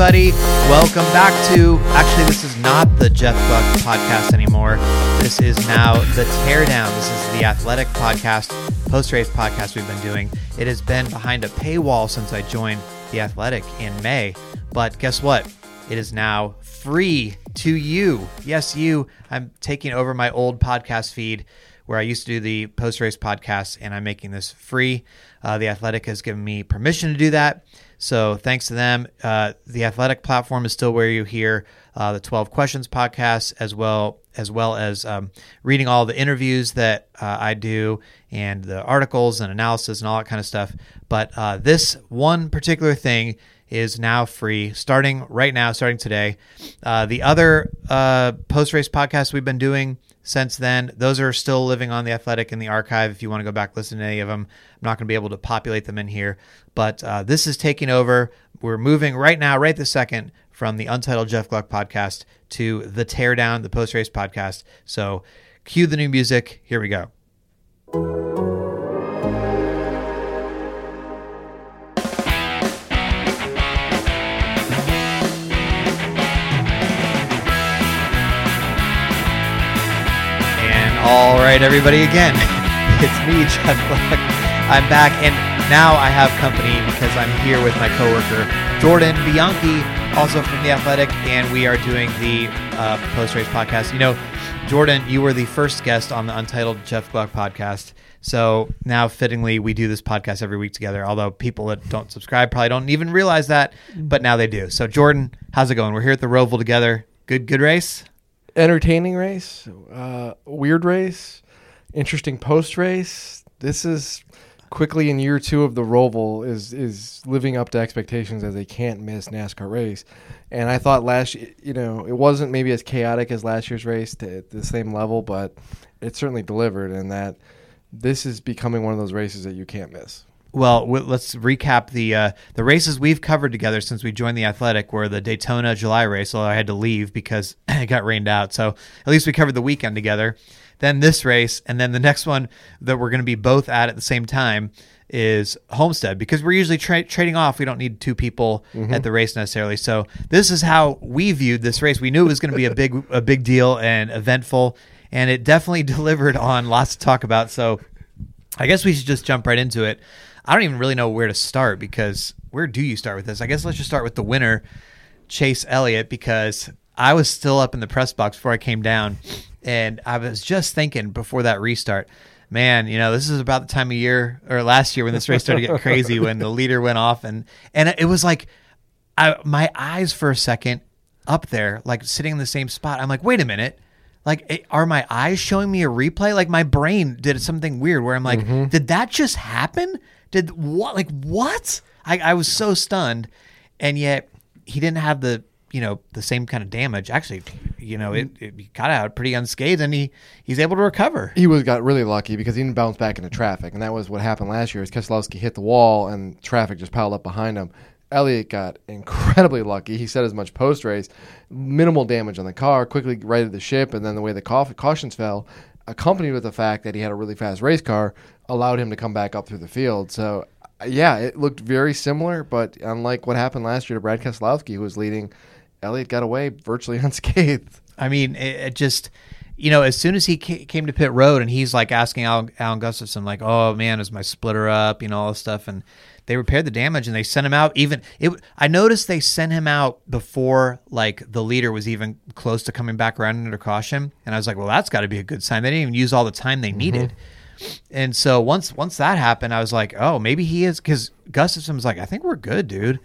everybody. Welcome back to. Actually, this is not the Jeff Gluck podcast anymore. This is now the Teardown. This is the athletic podcast, post race podcast we've been doing. It has been behind a paywall since I joined the athletic in May. But guess what? It is now free to you. Yes, you. I'm taking over my old podcast feed where I used to do the post race podcast, and I'm making this free. Uh, the Athletic has given me permission to do that. So thanks to them. Uh, the Athletic platform is still where you hear uh, the 12 Questions podcast, as well as well as um, reading all the interviews that uh, I do and the articles and analysis and all that kind of stuff. But uh, this one particular thing is now free, starting right now, starting today. Uh, the other uh, post race podcasts we've been doing since then, those are still living on the Athletic in the archive. If you want to go back listen to any of them, I'm not going to be able to populate them in here. But uh, this is taking over. We're moving right now, right this second, from the Untitled Jeff Gluck podcast to the Teardown, the post race podcast. So cue the new music. Here we go. All right, everybody, again, it's me, Jeff Gluck. I'm back, and now I have company because I'm here with my coworker, Jordan Bianchi, also from The Athletic, and we are doing the uh, post race podcast. You know, Jordan, you were the first guest on the Untitled Jeff Gluck podcast. So now, fittingly, we do this podcast every week together. Although people that don't subscribe probably don't even realize that, but now they do. So, Jordan, how's it going? We're here at the Roval together. Good, good race. Entertaining race, uh, weird race, interesting post race. This is quickly in year two of the Roval is is living up to expectations as a can't miss NASCAR race. And I thought last, you know, it wasn't maybe as chaotic as last year's race to at the same level, but it certainly delivered. And that this is becoming one of those races that you can't miss. Well, w- let's recap the uh, the races we've covered together since we joined the Athletic. Were the Daytona July race, although I had to leave because it got rained out. So at least we covered the weekend together. Then this race, and then the next one that we're going to be both at at the same time is Homestead because we're usually tra- trading off. We don't need two people at the race necessarily. So this is how we viewed this race. We knew it was going to be a big a big deal and eventful, and it definitely delivered on lots to talk about. So I guess we should just jump right into it. I don't even really know where to start because where do you start with this? I guess let's just start with the winner, Chase Elliott, because I was still up in the press box before I came down, and I was just thinking before that restart, man, you know, this is about the time of year or last year when this race started getting crazy when the leader went off, and and it was like, I my eyes for a second up there, like sitting in the same spot. I'm like, wait a minute. Like, eh, are my eyes showing me a replay? Like, my brain did something weird where I'm like, did that just happen? Did what? Like, what? I, I was so stunned. And yet, he didn't have the, you know, the same kind of damage. Actually, you know, it, it got out pretty unscathed and he, he's able to recover. He was got really lucky because he didn't bounce back into traffic, and that was what happened last year. Is Keselowski hit the wall and traffic just piled up behind him. Elliott got incredibly lucky. He said as much post race, minimal damage on the car, quickly righted the ship, and then the way the cautions fell, accompanied with the fact that he had a really fast race car, allowed him to come back up through the field. So, yeah, it looked very similar, but unlike what happened last year to Brad Keselowski, who was leading, Elliott got away virtually unscathed. I mean, it, it just, you know, as soon as he ca- came to pit road and he's like asking Alan, Alan Gustafson, like, oh man, is my splitter up? You know, all this stuff. And they repaired the damage and they sent him out. Even it, I noticed they sent him out before like the leader was even close to coming back around under caution. And I was like, well, that's got to be a good sign. They didn't even use all the time they mm-hmm. needed. And so once once that happened, I was like, oh, maybe he is because Gustafson was like, I think we're good, dude.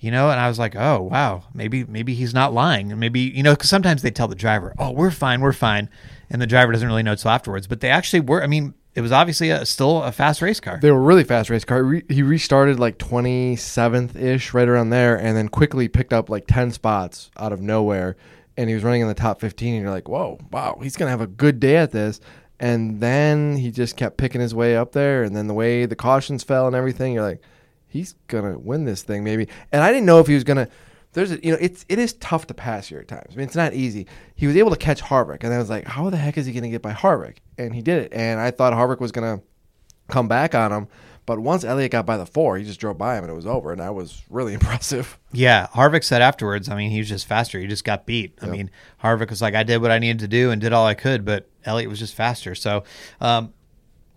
You know, and I was like, oh wow, maybe maybe he's not lying, maybe you know, because sometimes they tell the driver, oh, we're fine, we're fine, and the driver doesn't really know until afterwards. But they actually were. I mean, it was obviously a, still a fast race car. They were really fast race car. Re- he restarted like 27th ish, right around there, and then quickly picked up like 10 spots out of nowhere. And he was running in the top 15. And you're like, whoa, wow, he's going to have a good day at this. And then he just kept picking his way up there. And then the way the cautions fell and everything, you're like, he's going to win this thing, maybe. And I didn't know if he was going to. There's a, you know, it's it is tough to pass here at times. I mean, it's not easy. He was able to catch Harvick, and I was like, how the heck is he going to get by Harvick? And he did it. And I thought Harvick was going to come back on him. But once Elliott got by the four, he just drove by him and it was over, and that was really impressive. Yeah, Harvick said afterwards. I mean, he was just faster. He just got beat. I mean, Harvick was like, "I did what I needed to do and did all I could," but Elliott was just faster. So, um,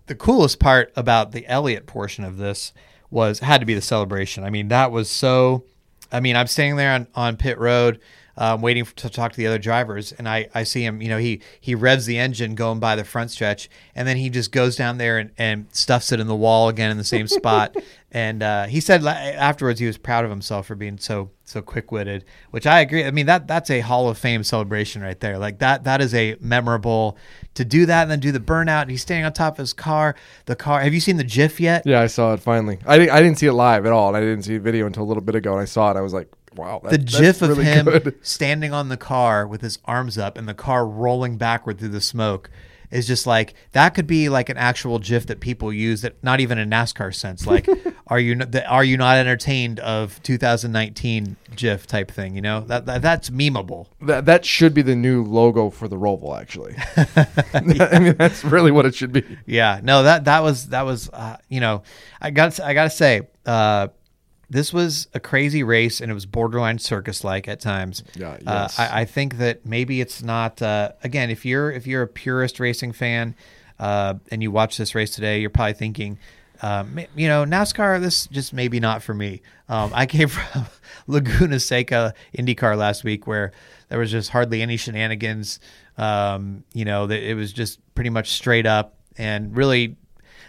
the coolest part about the Elliott portion of this was had to be the celebration. I mean, that was so. I mean, I'm standing there on, on pit road, um, waiting to talk to the other drivers, and I, I see him. You know, he he revs the engine going by the front stretch, and then he just goes down there and, and stuffs it in the wall again in the same spot. and uh, he said afterwards he was proud of himself for being so so quick witted, which I agree. I mean that that's a Hall of Fame celebration right there. Like that that is a memorable to do that and then do the burnout. And he's standing on top of his car. The car. Have you seen the GIF yet? Yeah, I saw it finally. I didn't, I didn't see it live at all, and I didn't see a video until a little bit ago, and I saw it. I was like, wow, that, the gif of really him good. standing on the car with his arms up and the car rolling backward through the smoke is just like that could be like an actual gif that people use that not even in NASCAR sense like are you the, are you not entertained of 2019 gif type thing you know that, that that's memeable That that should be the new logo for the Roval, actually. I mean, that's really what it should be. yeah no that that was that was uh, you know I got I got to say uh this was a crazy race and it was borderline circus like at times. Yeah, Uh. I, I think that maybe it's not. Uh, again, if you're if you're a purist racing fan uh, and you watch this race today, you're probably thinking, um, you know, NASCAR. This just maybe not for me. Um, I came from Laguna Seca IndyCar last week where there was just hardly any shenanigans. Um, you know, it was just pretty much straight up and really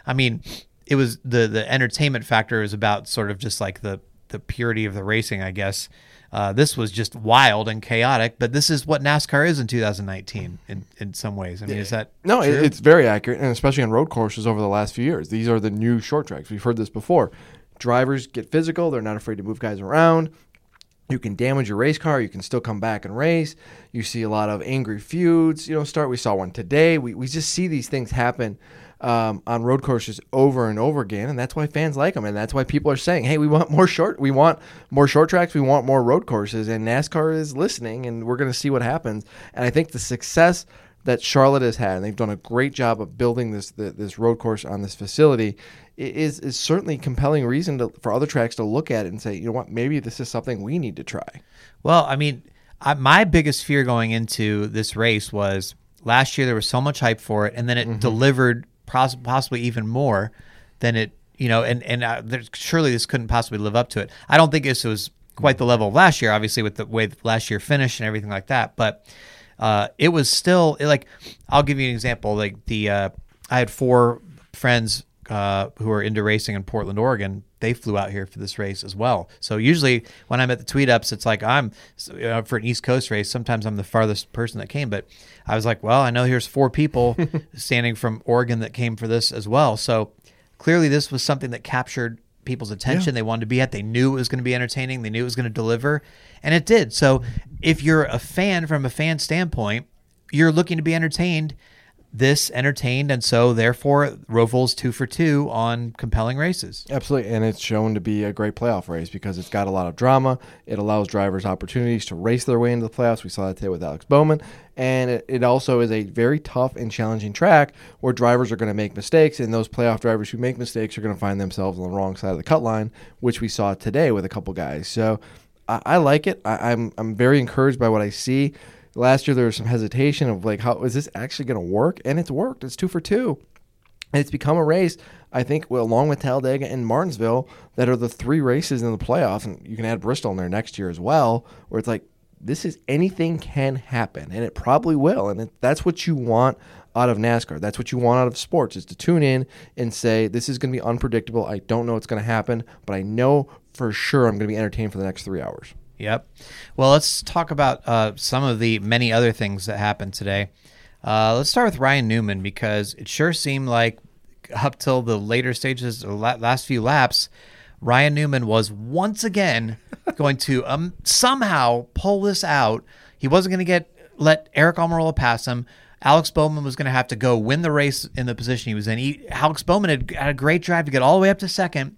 I mean, it was the the entertainment factor is about sort of just like the the purity of the racing, I guess. Uh, this was just wild and chaotic, but this is what NASCAR is in 2019 in, in some ways. I mean, is that No, true? it's very accurate, and especially on road courses over the last few years. These are the new short tracks. We've heard this before. Drivers get physical; they're not afraid to move guys around. You can damage your race car. You can still come back and race. You see a lot of angry feuds. You know, start. We saw one today. We we just see these things happen um, on road courses over and over again, and that's why fans like them, and that's why people are saying, "Hey, we want more short. We want more short tracks. We want more road courses." And NASCAR is listening, and we're going to see what happens. And I think the success that Charlotte has had, and they've done a great job of building this the, this road course on this facility, is is certainly compelling reason to, for other tracks to look at it and say, you know what, maybe this is something we need to try. Well, I mean, I, my biggest fear going into this race was last year there was so much hype for it, and then it delivered pos- possibly even more than it, you know, and and uh, there's, surely this couldn't possibly live up to it. I don't think this was quite the level of last year, obviously with the way last year finished and everything like that, but. Uh, it was still it, like I'll give you an example. Like the uh, I had four friends uh, who are into racing in Portland, Oregon. They flew out here for this race as well. So usually when I'm at the tweet ups, it's like I'm you know, for an East Coast race. Sometimes I'm the farthest person that came, but I was like, well, I know here's four people standing from Oregon that came for this as well. So clearly this was something that captured people's attention. They wanted to be at. They knew it was going to be entertaining. They knew it was going to deliver, and it did. So if you're a fan from a fan standpoint, you're looking to be entertained. This entertained, and so therefore Roval's two for two on compelling races. Absolutely, and it's shown to be a great playoff race because it's got a lot of drama. It allows drivers opportunities to race their way into the playoffs. We saw that today with Alex Bowman, and it, it also is a very tough and challenging track where drivers are going to make mistakes, and those playoff drivers who make mistakes are going to find themselves on the wrong side of the cut line, which we saw today with a couple guys. So I, I like it. I, I'm I'm very encouraged by what I see. Last year there was some hesitation of like, how is this actually going to work? And it's worked. It's two for two. And it's become a race, I think, well, along with Talladega and Martinsville, that are the three races in the playoffs. And you can add Bristol in there next year as well, where it's like, this is anything can happen, and it probably will. And it, that's what you want out of NASCAR. That's what you want out of sports is to tune in and say, this is going to be unpredictable. I don't know what's going to happen, but I know for sure I'm going to be entertained for the next three hours. Yep. Well, let's talk about uh, some of the many other things that happened today. Uh, let's start with Ryan Newman because it sure seemed like up till the later stages, last few laps, Ryan Newman was once again going to um, somehow pull this out. He wasn't going to get let Eric Almirola pass him. Alex Bowman was going to have to go win the race in the position he was in. He, Alex Bowman had, had a great drive to get all the way up to second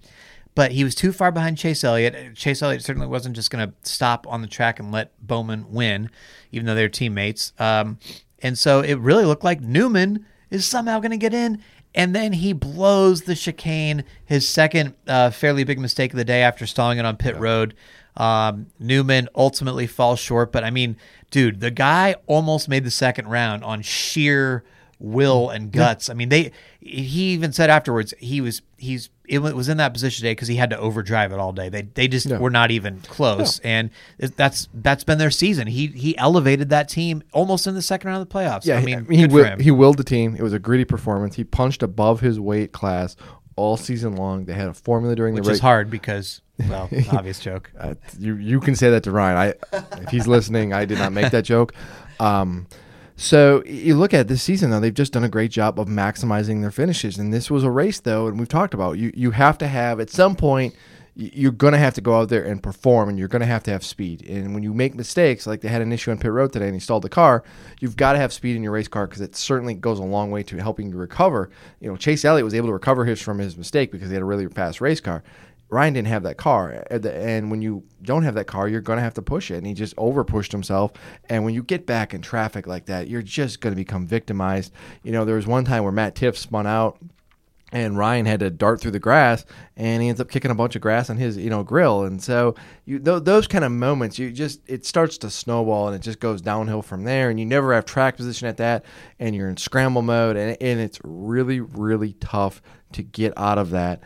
but he was too far behind Chase Elliott. Chase Elliott certainly wasn't just going to stop on the track and let Bowman win, even though they're teammates. Um, and so it really looked like Newman is somehow going to get in and then he blows the chicane. His second uh, fairly big mistake of the day after stalling it on pit road. Um, Newman ultimately falls short, but I mean, dude, the guy almost made the second round on sheer will and guts. I mean, they. He even said afterwards he was he's it was in that position today because he had to overdrive it all day. They they just No. were not even close, and that's that's been their season. He he elevated that team almost in the second round of the playoffs. Yeah, I mean, he for will, he willed the team. It was a gritty performance. He punched above his weight class all season long. They had a formula during which the race. is hard because well, obvious joke. Uh, you you can say that to Ryan. I if he's listening, I did not make that joke. Um, so you look at this season though; they've just done a great job of maximizing their finishes. And this was a race though, and we've talked about you. You have to have at some point. You're gonna have to go out there and perform, and you're gonna have to have speed. And when you make mistakes, like they had an issue on pit road today, and he stalled the car, you've got to have speed in your race car because it certainly goes a long way to helping you recover. You know, Chase Elliott was able to recover his from his mistake because he had a really fast race car. Ryan didn't have that car, and when you don't have that car, you're going to have to push it. And he just over pushed himself. And when you get back in traffic like that, you're just going to become victimized. You know, there was one time where Matt Tifft spun out, and Ryan had to dart through the grass, and he ends up kicking a bunch of grass on his, you know, grill. And so you th- those kind of moments, you just it starts to snowball, and it just goes downhill from there. And you never have track position at that, and you're in scramble mode, and and it's really really tough to get out of that.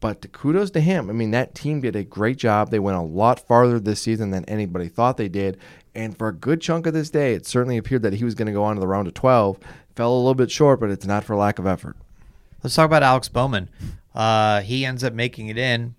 But kudos to him. I mean, that team did a great job. They went a lot farther this season than anybody thought they did. And for a good chunk of this day, it certainly appeared that he was going to go on to the round of 12. Fell a little bit short, but it's not for lack of effort. Let's talk about Alex Bowman. Uh, he ends up making it in,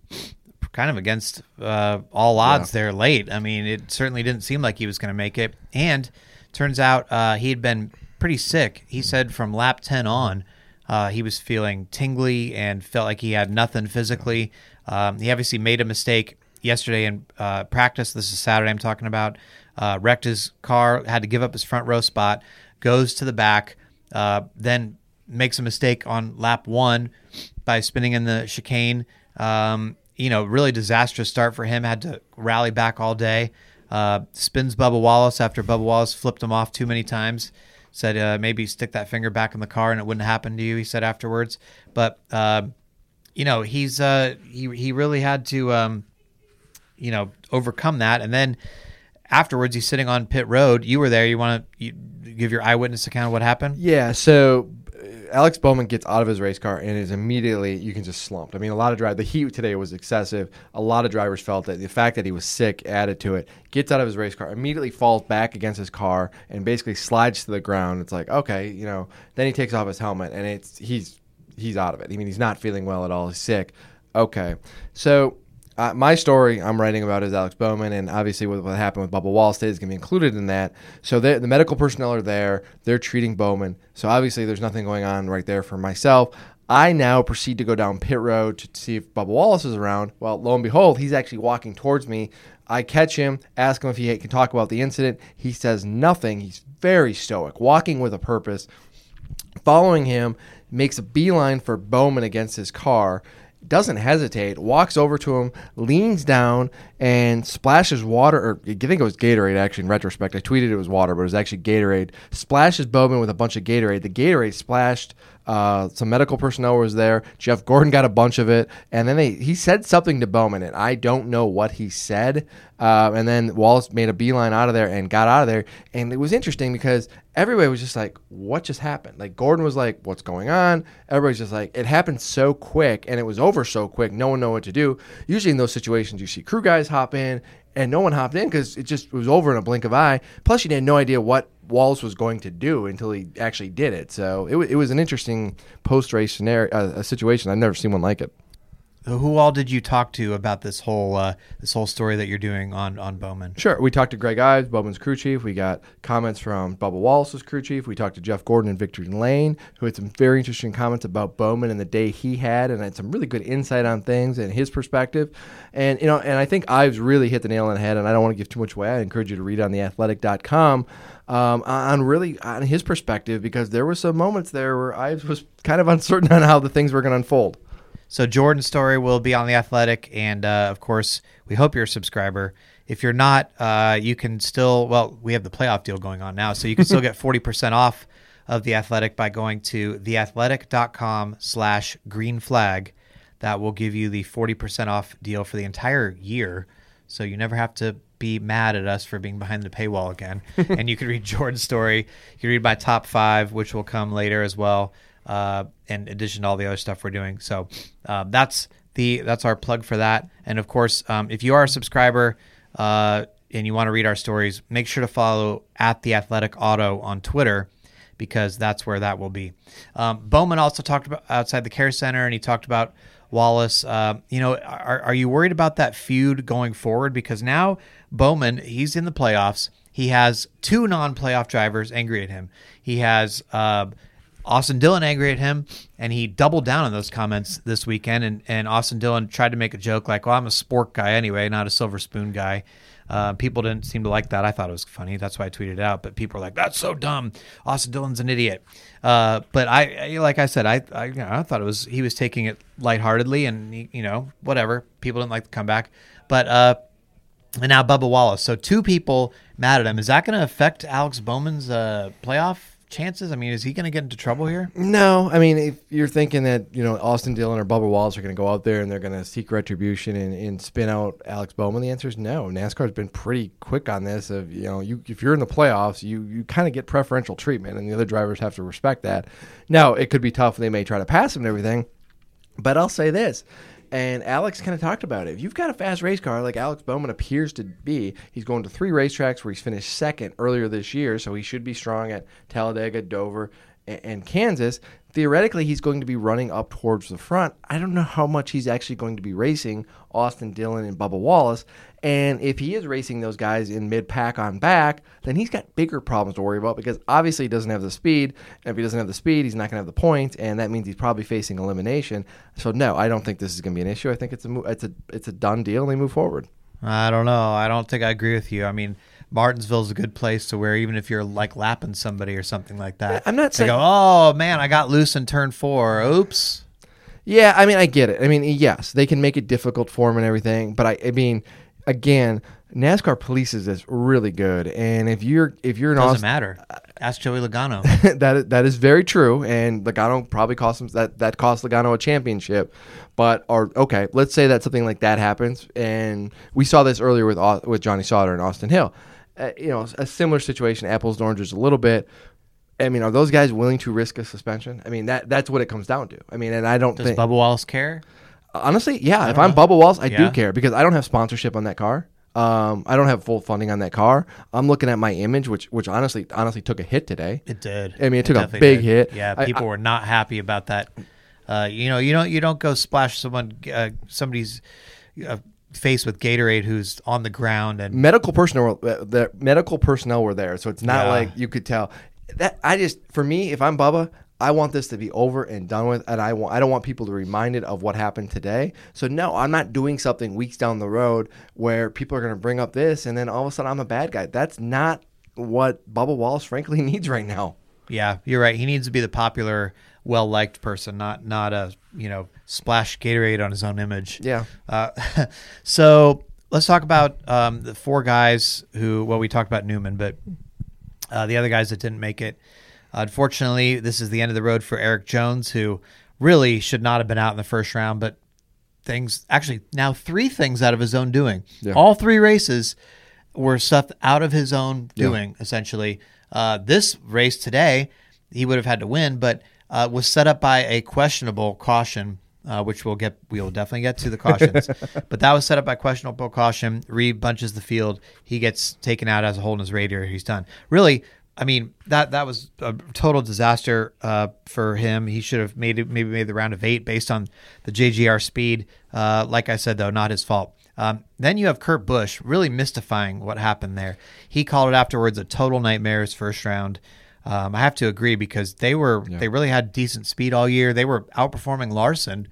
kind of against uh, all odds there late. I mean, it certainly didn't seem like he was going to make it. And turns out uh, he had been pretty sick. He said from lap 10 on, uh, he was feeling tingly and felt like he had nothing physically. Um, he obviously made a mistake yesterday in uh, practice. This is Saturday I'm talking about. Uh, wrecked his car, had to give up his front row spot, goes to the back, uh, then makes a mistake on lap one by spinning in the chicane. Um, you know, really disastrous start for him. Had to rally back all day. Uh, spins Bubba Wallace after Bubba Wallace flipped him off too many times. Said uh, maybe stick that finger back in the car and it wouldn't happen to you. He said afterwards, but uh, you know he's uh, he he really had to um, you know overcome that. And then afterwards, he's sitting on pit road. You were there. You want to give your eyewitness account of what happened? Yeah, so Alex Bowman gets out of his race car and is immediately you can just slumped. I mean, a lot of drive the heat today was excessive. A lot of drivers felt that the fact that he was sick added to it. Gets out of his race car, immediately falls back against his car and basically slides to the ground. It's like okay, you know. Then he takes off his helmet and it's he's he's out of it. I mean, he's not feeling well at all. He's sick. Okay, so uh, my story I'm writing about is Alex Bowman, and obviously what, what happened with Bubba Wallace is going to be included in that. So the the medical personnel are there; they're treating Bowman. So obviously there's nothing going on right there for myself. I now proceed to go down pit road to see if Bubba Wallace is around. Well, lo and behold, he's actually walking towards me. I catch him, ask him if he can talk about the incident. He says nothing. He's very stoic, walking with a purpose following him, makes a beeline for Bowman against his car, doesn't hesitate, walks over to him, leans down, and splashes water, or I think it was Gatorade actually in retrospect. I tweeted it was water, but it was actually Gatorade. Splashes Bowman with a bunch of Gatorade. The Gatorade splashed. Uh, some medical personnel was there. Jeff Gordon got a bunch of it, and then they, he said something to Bowman, and I don't know what he said. Uh, and then Wallace made a beeline out of there and got out of there, and it was interesting because everybody was just like, "What just happened?" Like Gordon was like, "What's going on?" Everybody's just like, "It happened so quick, and it was over so quick. No one know what to do." Usually in those situations, you see crew guys hop in, and no one hopped in because it just was over in a blink of eye. Plus, you had no idea what Wallace was going to do until he actually did it. So it, wa- it was an interesting post race scenario, uh, a situation. I've never seen one like it. Who all did you talk to about this whole uh, this whole story that you're doing on on Bowman? Sure. We talked to Greg Ives, Bowman's crew chief. We got comments from Bubba Wallace's crew chief. We talked to Jeff Gordon and Victor Lane, who had some very interesting comments about Bowman and the day he had, and had some really good insight on things and his perspective. And you know, and I think Ives really hit the nail on the head. And I don't want to give too much away. I encourage you to read on theathletic.com um, on really on his perspective because there were some moments there where Ives was kind of uncertain on how the things were going to unfold. So Jordan's story will be on the Athletic, and uh, of course, we hope you're a subscriber. If you're not, uh, you can still. Well, we have the playoff deal going on now, so you can still get forty percent off of The Athletic by going to theathletic.com slash green flag. That will give you the 40% off deal for the entire year. So you never have to be mad at us for being behind the paywall again. and you can read Jordan's story. You can read my top five, which will come later as well, uh, in addition to all the other stuff we're doing. So uh, that's the that's our plug for that. And of course, um, if you are a subscriber uh, and you want to read our stories, make sure to follow at the Athletic Auto on Twitter because that's where that will be. Um, Bowman also talked about outside the care center, and he talked about Wallace. Uh, you know, are, are you worried about that feud going forward? Because now Bowman, he's in the playoffs. He has two non-playoff drivers angry at him. He has uh, Austin Dillon angry at him, and he doubled down on those comments this weekend. And, and Austin Dillon tried to make a joke like, "Well, I'm a sport guy anyway, not a silver spoon guy." Uh, people didn't seem to like that. I thought it was funny. That's why I tweeted it out. But people were like, "That's so dumb. Austin Dillon's an idiot." Uh, but I, I, like I said, I, I, you know, I thought it was he was taking it lightheartedly, and he, you know, whatever. People didn't like the comeback, but uh, and now Bubba Wallace. So two people mad at him. Is that going to affect Alex Bowman's uh, playoff chances? I mean, is he going to get into trouble here? No, I mean, if you're thinking that you know Austin Dillon or Bubba Wallace are going to go out there and they're going to seek retribution and, and spin out Alex Bowman, the answer is no. NASCAR's been pretty quick on this. Of you know, you if you're in the playoffs, you you kind of get preferential treatment, and the other drivers have to respect that. Now, it could be tough; they may try to pass him and everything. But I'll say this. And Alex kind of talked about it. If you've got a fast race car like Alex Bowman appears to be, he's going to three racetracks where he's finished second earlier this year, so he should be strong at Talladega, Dover, and, Kansas. Theoretically, he's going to be running up towards the front. I don't know how much he's actually going to be racing Austin Dillon and Bubba Wallace. And if he is racing those guys in mid pack on back, then he's got bigger problems to worry about because obviously he doesn't have the speed. And if he doesn't have the speed, he's not going to have the points, and that means he's probably facing elimination. So no, I don't think this is going to be an issue. I think it's a it's a it's a done deal, and they move forward. I don't know. I don't think I agree with you. I mean, Martinsville's a good place to where even if you're like lapping somebody or something like that, I'm not saying- go, "Oh man, I got loose in turn four. Oops." Yeah, I mean, I get it. I mean, yes, they can make it difficult for him and everything, but I, I mean, again, NASCAR polices this really good, and if you're if you're an Doesn't Austin, matter. Ask Joey Logano. that is, that is very true, and Logano probably cost him that that cost Logano a championship. But or okay, let's say that something like that happens, and we saw this earlier with with Johnny Sauter and Austin Hill. Uh, you know, a similar situation, apples and oranges, a little bit. I mean, are those guys willing to risk a suspension? I mean, that that's what it comes down to. I mean, and I don't Does think Bubba Wallace care? honestly, yeah. If don't I'm know. Bubba Walls, I Yeah. do care because I don't have sponsorship on that car. Um, I don't have full funding on that car. I'm looking at my image, which which honestly honestly took a hit today. It did. I mean, it took a definitely big hit. Yeah, I- people were not happy about that. Uh, you know, you don't you don't go splash someone uh, somebody's uh, face with Gatorade who's on the ground and medical personnel uh, the medical personnel were there so it's not Yeah. like you could tell that i just for me if i'm bubba i want this to be over and done with and i want i don't want people to be reminded of what happened today so no i'm not doing something weeks down the road where people are going to bring up this and then all of a sudden i'm a bad guy that's not what bubba wallace frankly needs right now Yeah, you're right. He needs to be the popular, well liked person, not not a you know splash Gatorade on his own image. yeah Uh, so let's talk about um, the four guys who. Well, we talked about Newman, but uh, the other guys that didn't make it. Unfortunately, this is the end of the road for Eric Jones, who really should not have been out in the first round, but things actually now three things out of his own doing. Yeah. All three races were stuff out of his own Yeah. doing, essentially. Uh, this race today, he would have had to win, but uh, was set up by a questionable caution, uh, which we'll get. We will definitely get to the cautions, but that was set up by questionable caution. Reed bunches the field. He gets taken out as a hole in his radiator. He's done. Really, I mean that that was a total disaster uh, for him. He should have made it, maybe made the round of eight based on the JGR speed. Uh, like I said, though, not his fault. Um, then you have Kurt Busch really mystifying what happened there. He called it afterwards a total nightmare his first round. Um, I have to agree because they were they really had decent speed all year. They were outperforming Larson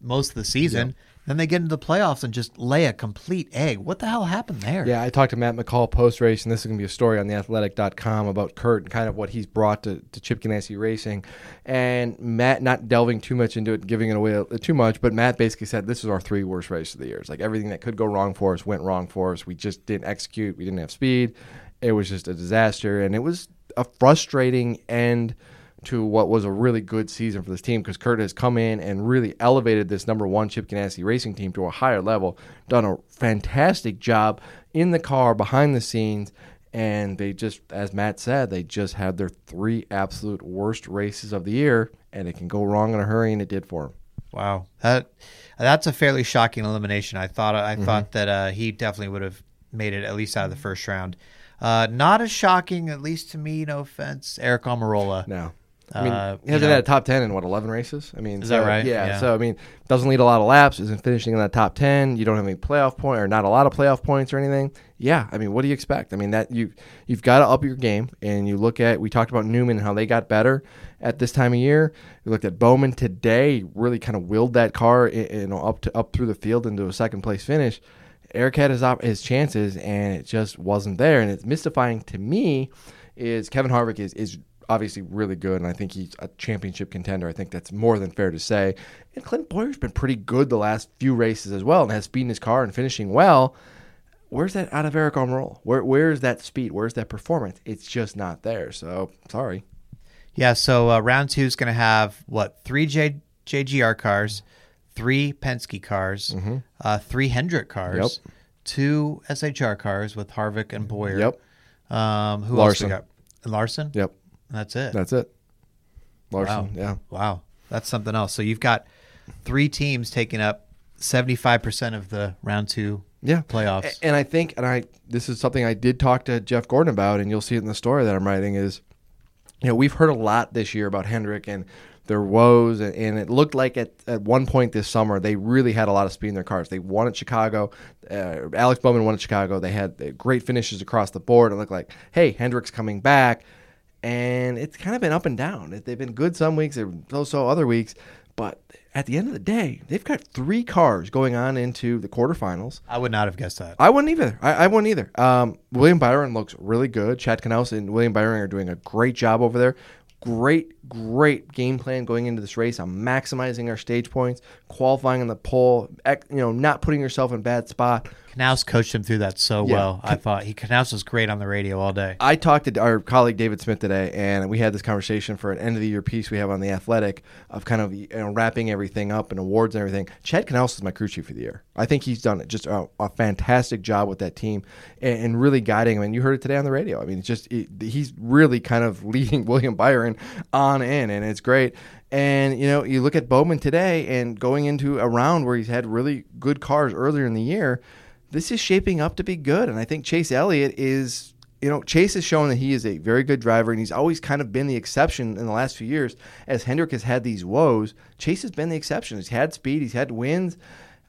most of the season. Then they get into the playoffs and just lay a complete egg. What the hell happened there? Yeah, I talked to Matt McCall post race, and this is going to be a story on theathletic.com about Kurt and kind of what he's brought to, to Chip Ganassi Racing. And Matt, not delving too much into it, giving it away too much, but Matt basically said this is our three worst races of the year. It's like everything that could go wrong for us went wrong for us. We just didn't execute. We didn't have speed. It was just a disaster. And it was a frustrating end to what was a really good season for this team because Kurt has come in and really elevated this number one Chip Ganassi racing team to a higher level, done a fantastic job in the car, behind the scenes, and they just, as Matt said, they just had their three absolute worst races of the year, and it can go wrong in a hurry, and it did for them. Wow, that that's a fairly shocking elimination. I thought I thought that uh, he definitely would have made it at least out of the first round. Uh, not as shocking, at least to me. No offense, Eric Almirola. No. I mean, Uh, he hasn't had a top ten in what eleven races. I mean, Is so, that right? Yeah, Yeah. So I mean, doesn't lead a lot of laps. Isn't finishing in that top ten. You don't have any playoff point or not a lot of playoff points or anything. Yeah, I mean, what do you expect? I mean, that you you've got to up your game. And you look at we talked about Newman and how they got better at this time of year. We looked at Bowman today. Really kind of willed that car, you know, up to up through the field into a second place finish. Eric had his op- his chances, and it just wasn't there. And it's mystifying to me. Is Kevin Harvick is is obviously really good, and I think he's a championship contender. I think that's more than fair to say. And Clint Bowyer's been pretty good the last few races as well, and has speed in his car and finishing well. Where's that out of Eric Almirola? Where where's that speed? Where's that performance? It's just not there. So sorry. Yeah, so uh, round two is going to have what three J, JGR cars, three Penske cars, uh, three Hendrick cars, Mm-hmm. Yep. two SHR cars with Harvick and Bowyer. Yep. Um, who Larson. else we got? Larson. Yep. That's it. That's it. Larson. Wow. Yeah. Wow, that's something else. So you've got three teams taking up seventy-five percent of the round two Yeah. playoffs. And I think, and I this is something I did talk to Jeff Gordon about, and you'll see it in the story that I'm writing. Is you know we've heard a lot this year about Hendrick and their woes, and, it looked like at, at one point this summer they really had a lot of speed in their cars. They won at Chicago. Uh, Alex Bowman won at Chicago. They had uh, great finishes across the board. It looked like, hey, Hendrick's coming back, and it's kind of been up and down. They've been good some weeks, they're so-so other weeks. But at the end of the day, they've got three cars going on into the quarterfinals. I would not have guessed that. I wouldn't either. I, I wouldn't either. Um, William Byron looks really good. Chad Knaus and William Byron are doing a great job over there. Great, great game plan going into this race on maximizing our stage points, qualifying on the pole, you know, not putting yourself in bad spot. Knaus coached him through that so Yeah. well. I thought he Knaus was great on the radio all day. I talked to our colleague David Smith today, and we had this conversation for an end of the year piece we have on the Athletic of kind of you know, wrapping everything up and awards and everything. Chad Knaus is my crew chief for the year. I think he's done just a, a fantastic job with that team and, and really guiding them. And you heard it today on the radio. I mean, it's just it, he's really kind of leading William Byron on in, and it's great. And you know, you look at Bowman today, and going into a round where he's had really good cars earlier in the year this is shaping up to be good. And I think Chase Elliott is, you know, Chase has shown that he is a very good driver, and he's always kind of been the exception in the last few years. As Hendrick has had these woes, Chase has been the exception. He's had speed, he's had wins.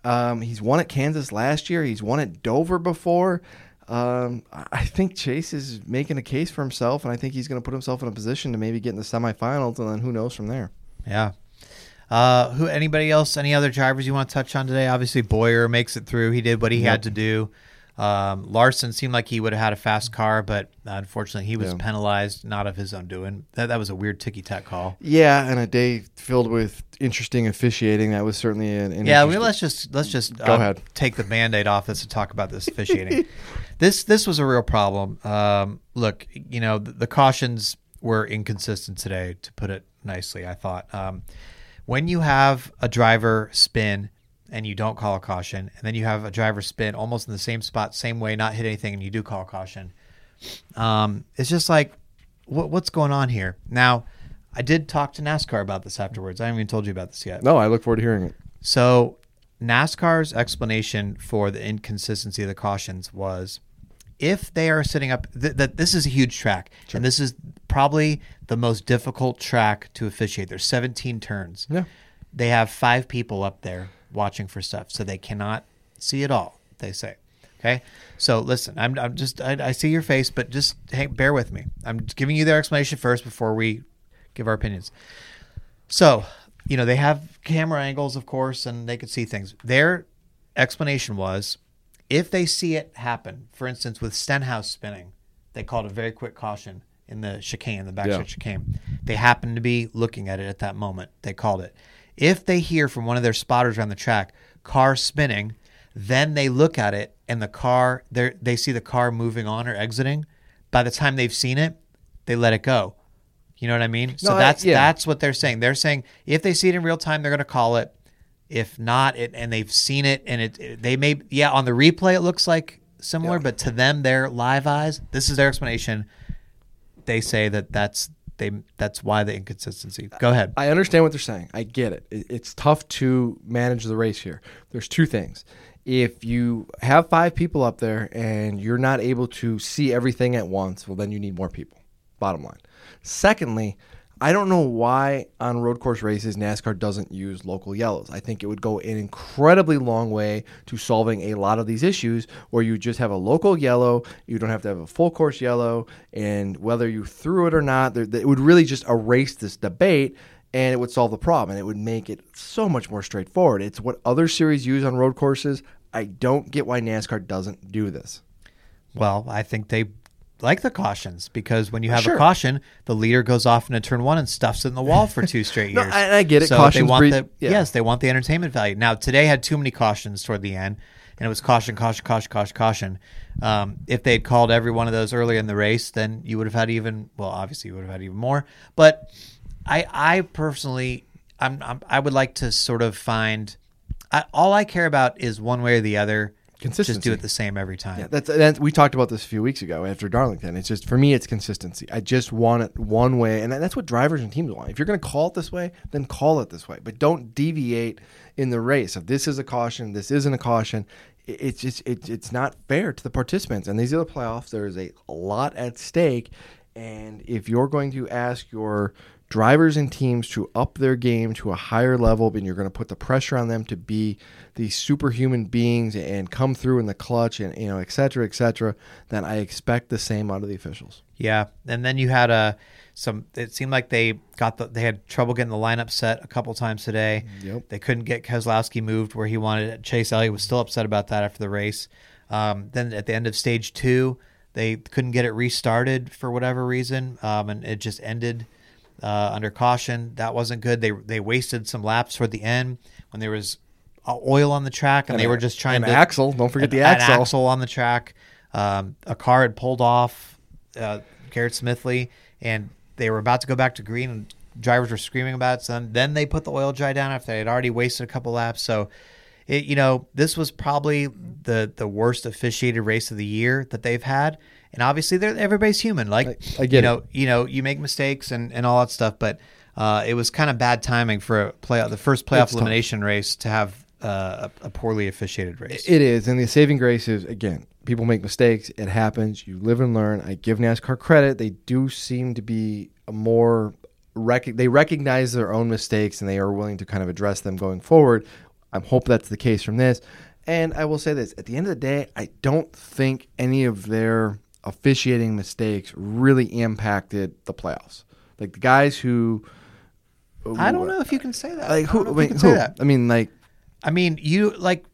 Um, he's won at Kansas last year, he's won at Dover before. Um, I I think Chase is making a case for himself, and I think he's going to put himself in a position to maybe get in the semifinals, and then who knows from there. Yeah. Uh, who? Anybody else? Any other drivers you want to touch on today? Obviously, Bowyer makes it through. He did what he had to do. Um, Larson seemed like he would have had a fast car, but unfortunately, he was Yeah. penalized, not of his own doing. That that was a weird ticky tack call. Yeah, and a day filled with interesting officiating. That was certainly an, an Yeah, mean, let's just let's just Go uh, ahead. take the band-aid off this and talk about this officiating. this this was a real problem. Um, look, you know, the, the cautions were inconsistent today, to put it nicely. I thought um, when you have a driver spin and you don't call a caution, and then you have a driver spin almost in the same spot, same way, not hit anything, and you do call a caution. Um, it's just like, what, what's going on here? Now, I did talk to NASCAR about this afterwards. I haven't even told you about this yet. No, I look forward to hearing it. So, NASCAR's explanation for the inconsistency of the cautions was if they are sitting up, th- that this is a huge track, and this is probably the most difficult track to officiate. There's 17 turns. Yeah. They have five people up there watching for stuff, so they cannot see it all. They say. Okay, so listen, I'm, I'm just I, I see your face, but just hey, bear with me. I'm giving you their explanation first before we give our opinions. So, you know, they have camera angles, of course, and they could see things. Their explanation was if they see it happen, for instance, with Stenhouse spinning, they called a very quick caution in the chicane, the backside Yeah. chicane. They happened to be looking at it at that moment. They called it. If they hear from one of their spotters around the track, car spinning, then they look at it and the car, they they see the car moving on or exiting. By the time they've seen it, they let it go. You know what I mean? So No, I- that's yeah. that's what they're saying. They're saying if they see it in real time, they're going to call it. If not, it, and they've seen it, and it, it- they may yeah on the replay it looks like similar, but to them, their live eyes, this is their explanation. They say that that's they that's why the inconsistency. Go ahead. I understand what they're saying. I get. It- It's tough to manage the race here. There's two things. If you have five people up there and you're not able to see everything at once, well, then you need more people. Bottom line. Secondly, I don't know why on road course races NASCAR doesn't use local yellows. I think it would go an incredibly long way to solving a lot of these issues where you just have a local yellow, you don't have to have a full course yellow, and whether you threw it or not, it would really just erase this debate and it would solve the problem and it would make it so much more straightforward. It's what other series use on road courses. I don't get why NASCAR doesn't do this. Well, I think they like the cautions because when you have Sure. a caution, the leader goes off into turn one and stuffs it in the wall for two straight No, years. I- I get it. So they Cautions want breed- the yeah. yes, they want the entertainment value. Now today had too many cautions toward the end, and it was caution, caution, caution, caution, caution. Um, if they had called every one of those earlier in the race, then you would have had even well, obviously you would have had even more. But I, I personally, I'm, I'm I would like to sort of find. I, all I care about is one way or the other. Just Consistency. do it the same every time. Yeah, that's, that's we talked about this a few weeks ago after Darlington. It's just for me, it's consistency. I just want it one way, and that's what drivers and teams want. If you're going to call it this way, then call it this way, but don't deviate in the race. If this is a caution, this isn't a caution. It's just it, it's not fair to the participants. And these are the playoffs. There is a lot at stake, and if you're going to ask your drivers and teams to up their game to a higher level, and you're going to put the pressure on them to be these superhuman beings and come through in the clutch and you know et cetera et cetera then i expect the same out of the officials Yeah, and then you had a some. It seemed like they got the they had trouble getting the lineup set a couple times today. Yep. They couldn't get Keselowski moved where he wanted it. Chase Elliott was still upset about that after the race. Um, then at the end of stage two, they couldn't get it restarted for whatever reason, um, and it just ended uh, under caution. That wasn't good. They they wasted some laps toward the end when there was uh, oil on the track, and, And they a- were just trying to axle. Don't forget an- the an axle. axle on the track. Um, a car had pulled off uh, Garrett Smithley, and they were about to go back to green, and drivers were screaming about it. So then, then they put the oil dry down after they had already wasted a couple laps. So, it, you know, this was probably the the worst officiated race of the year that they've had. And obviously, they're, everybody's human. Like I- I you it. know, you know, you make mistakes and, and all that stuff, but uh, it was kind of bad timing for a play the first playoff It's tough. elimination race to have uh, a, a poorly officiated race. it is and the saving grace is again people make mistakes it happens you live and learn i give nascar credit they do seem to be a more rec- they recognize their own mistakes and they are willing to kind of address them going forward i hope that's the case from this and i will say this at the end of the day i don't think any of their officiating mistakes really impacted the playoffs like the guys who I don't know if you can say that. like I who if wait, can say that. i mean like I mean, you like.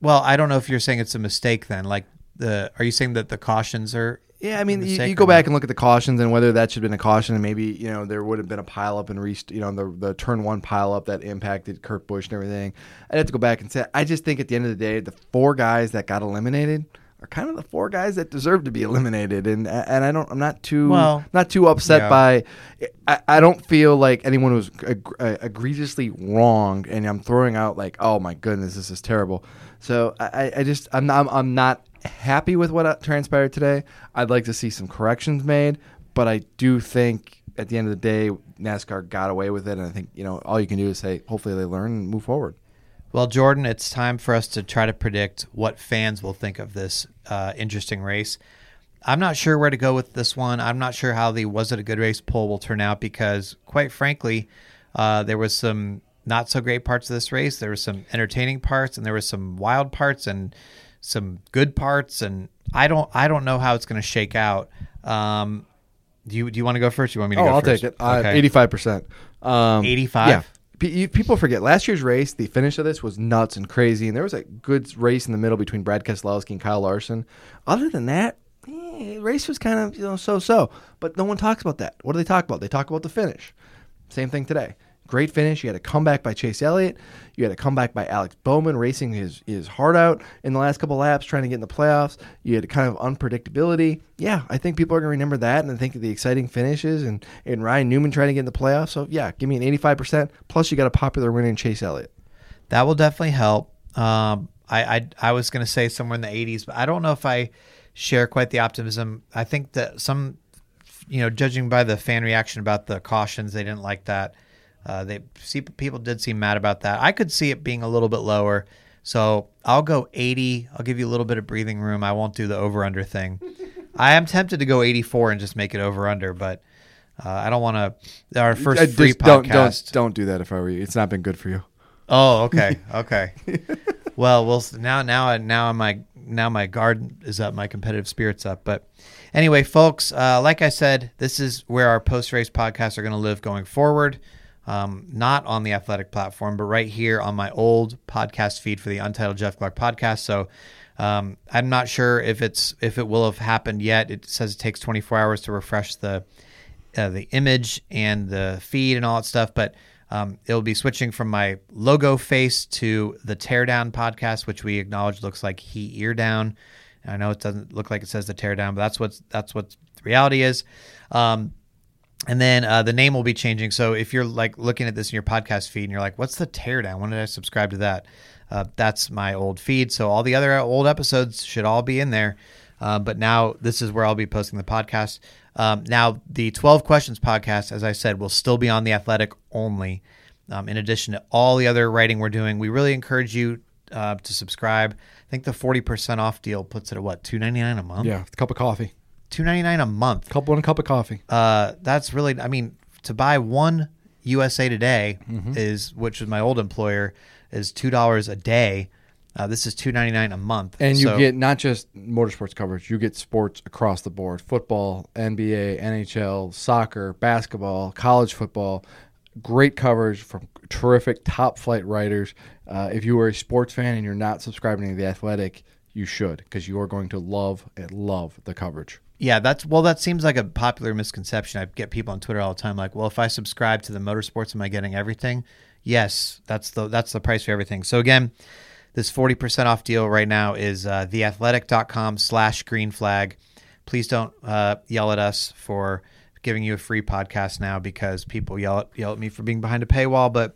Well, I don't know if you're saying it's a mistake. Then, like the, are you saying that the cautions are? Yeah, I mean, you, you go back and look at the cautions and whether that should have been a caution, and maybe you know there would have been a pileup and rest, you know, the the turn one pileup that impacted Kurt Busch and everything. I'd have to go back and say, I just think at the end of the day, the four guys that got eliminated are kind of the four guys that deserve to be eliminated, and and I don't, I'm not too Well, not too upset yeah. by. I, I don't feel like anyone was uh, egregiously wronged, and I'm throwing out like, oh my goodness, this is terrible. So I, I- I just I'm not, I'm not happy with what uh, transpired today. I'd like to see some corrections made, but I do think at the end of the day, NASCAR got away with it, and I think you know all you can do is say hopefully they learn and move forward. Well, Jordan, it's time for us to try to predict what fans will think of this uh, interesting race. I'm not sure where to go with this one. I'm not sure how the was it a good race poll will turn out because, quite frankly, uh, there was some not so great parts of this race. There were some entertaining parts, and there were some wild parts, and some good parts. And I don't, I don't know how it's going to shake out. Um, do you, do you want to go first? You want me to Oh, go I'll first? take it. Okay. Eighty-five percent. Um, 85? People forget last year's race. The finish of this was nuts and crazy, and there was a good race in the middle between Brad Keselowski and Kyle Larson. Other than that, eh, race was kind of you know so-so. But no one talks about that. What do they talk about? They talk about the finish. Same thing today. Great finish. You had a comeback by Chase Elliott. You had a comeback by Alex Bowman racing his, his heart out in the last couple laps, trying to get in the playoffs. You had a kind of unpredictability. Yeah, I think people are going to remember that and think of the exciting finishes and, and Ryan Newman trying to get in the playoffs. So, yeah, give me an 85%. Plus, you got a popular winner in Chase Elliott. That will definitely help. Um, I, I, I was going to say somewhere in the 80s, but I don't know if I share quite the optimism. I think that some, you know, judging by the fan reaction about the cautions, they didn't like that. Uh, they see people did seem mad about that. I could see it being a little bit lower. So I'll go 80. I'll give you a little bit of breathing room. I won't do the over under thing. I am tempted to go 84 and just make it over under, but uh, I don't want to. Our first free just don't, podcast. don't, don't do that if I were you. It's not been good for you. Oh, okay, okay. well, we'll now now now my now my guard is up, my competitive spirits up. But anyway, folks, uh, like I said, this is where our post race podcasts are going to live going forward. Um, not on the athletic platform, but right here on my old podcast feed for the Untitled Jeff Gluck podcast. So um, I'm not sure if it's if it will have happened yet. It says it takes 24 hours to refresh the uh, the image and the feed and all that stuff, but um, it'll be switching from my logo face to the Teardown podcast, which we acknowledge looks like he ear down. I know it doesn't look like it says the Teardown, but that's what's that's what reality is. Um, and then uh, the name will be changing. So if you're like looking at this in your podcast feed and you're like, "What's the Teardown? When did I subscribe to that?" Uh, that's my old feed. So all the other old episodes should all be in there. Uh, but now this is where I'll be posting the podcast. Um, now the 12 questions podcast, as I said, will still be on the Athletic only. Um, in addition to all the other writing we're doing, we really encourage you uh, to subscribe. I think the 40% off deal puts it at what 2.99 a month. Yeah, a cup of coffee. 2.99 a month. Cup one cup of coffee. Uh, that's really, I mean, to buy one USA Today Mm-hmm. is, which is my old employer, is two dollars a day. Uh, this is two ninety nine a month, And you get not just motorsports coverage, you get sports across the board football, NBA, NHL, soccer, basketball, college football. Great coverage from terrific top flight writers. Uh, if you are a sports fan and you're not subscribing to The Athletic, you should because you are going to love and love the coverage. Yeah, that's well. That seems like a popular misconception. I get people on Twitter all the time, like, "Well, if I subscribe to the motorsports, am I getting everything?" Yes, that's the that's the price for everything. So again, this forty percent off deal right now is uh, theathletic.com slash green flag. Please don't uh, yell at us for giving you a free podcast now because people yell at yell at me for being behind a paywall, but.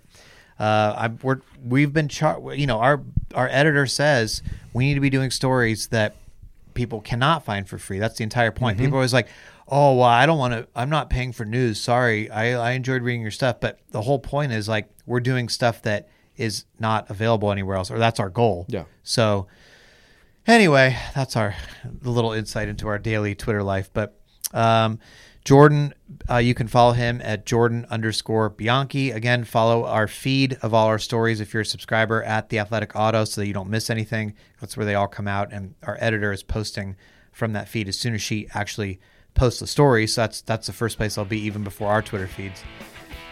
Uh, I, we're we've been char- you know our our editor says we need to be doing stories that people cannot find for free. That's the entire point. People are always like, "Oh, well, I don't want to. I'm not paying for news. Sorry, I I enjoyed reading your stuff." But the whole point is like we're doing stuff that is not available anywhere else, or that's our goal. Yeah. So anyway, that's our little insight into our daily Twitter life. But um, Jordan, uh, you can follow him at Jordan underscore Bianchi. Again, follow our feed of all our stories if you're a subscriber at the Athletic Auto so that you don't miss anything. That's where they all come out, and our editor is posting from that feed as soon as she actually posts the story. So that's that's the first place I'll be even before our Twitter feeds.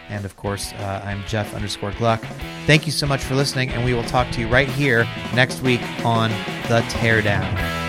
And of course, uh, I'm Jeff underscore Gluck. Thank you so much for listening, and we will talk to you right here next week on The Teardown.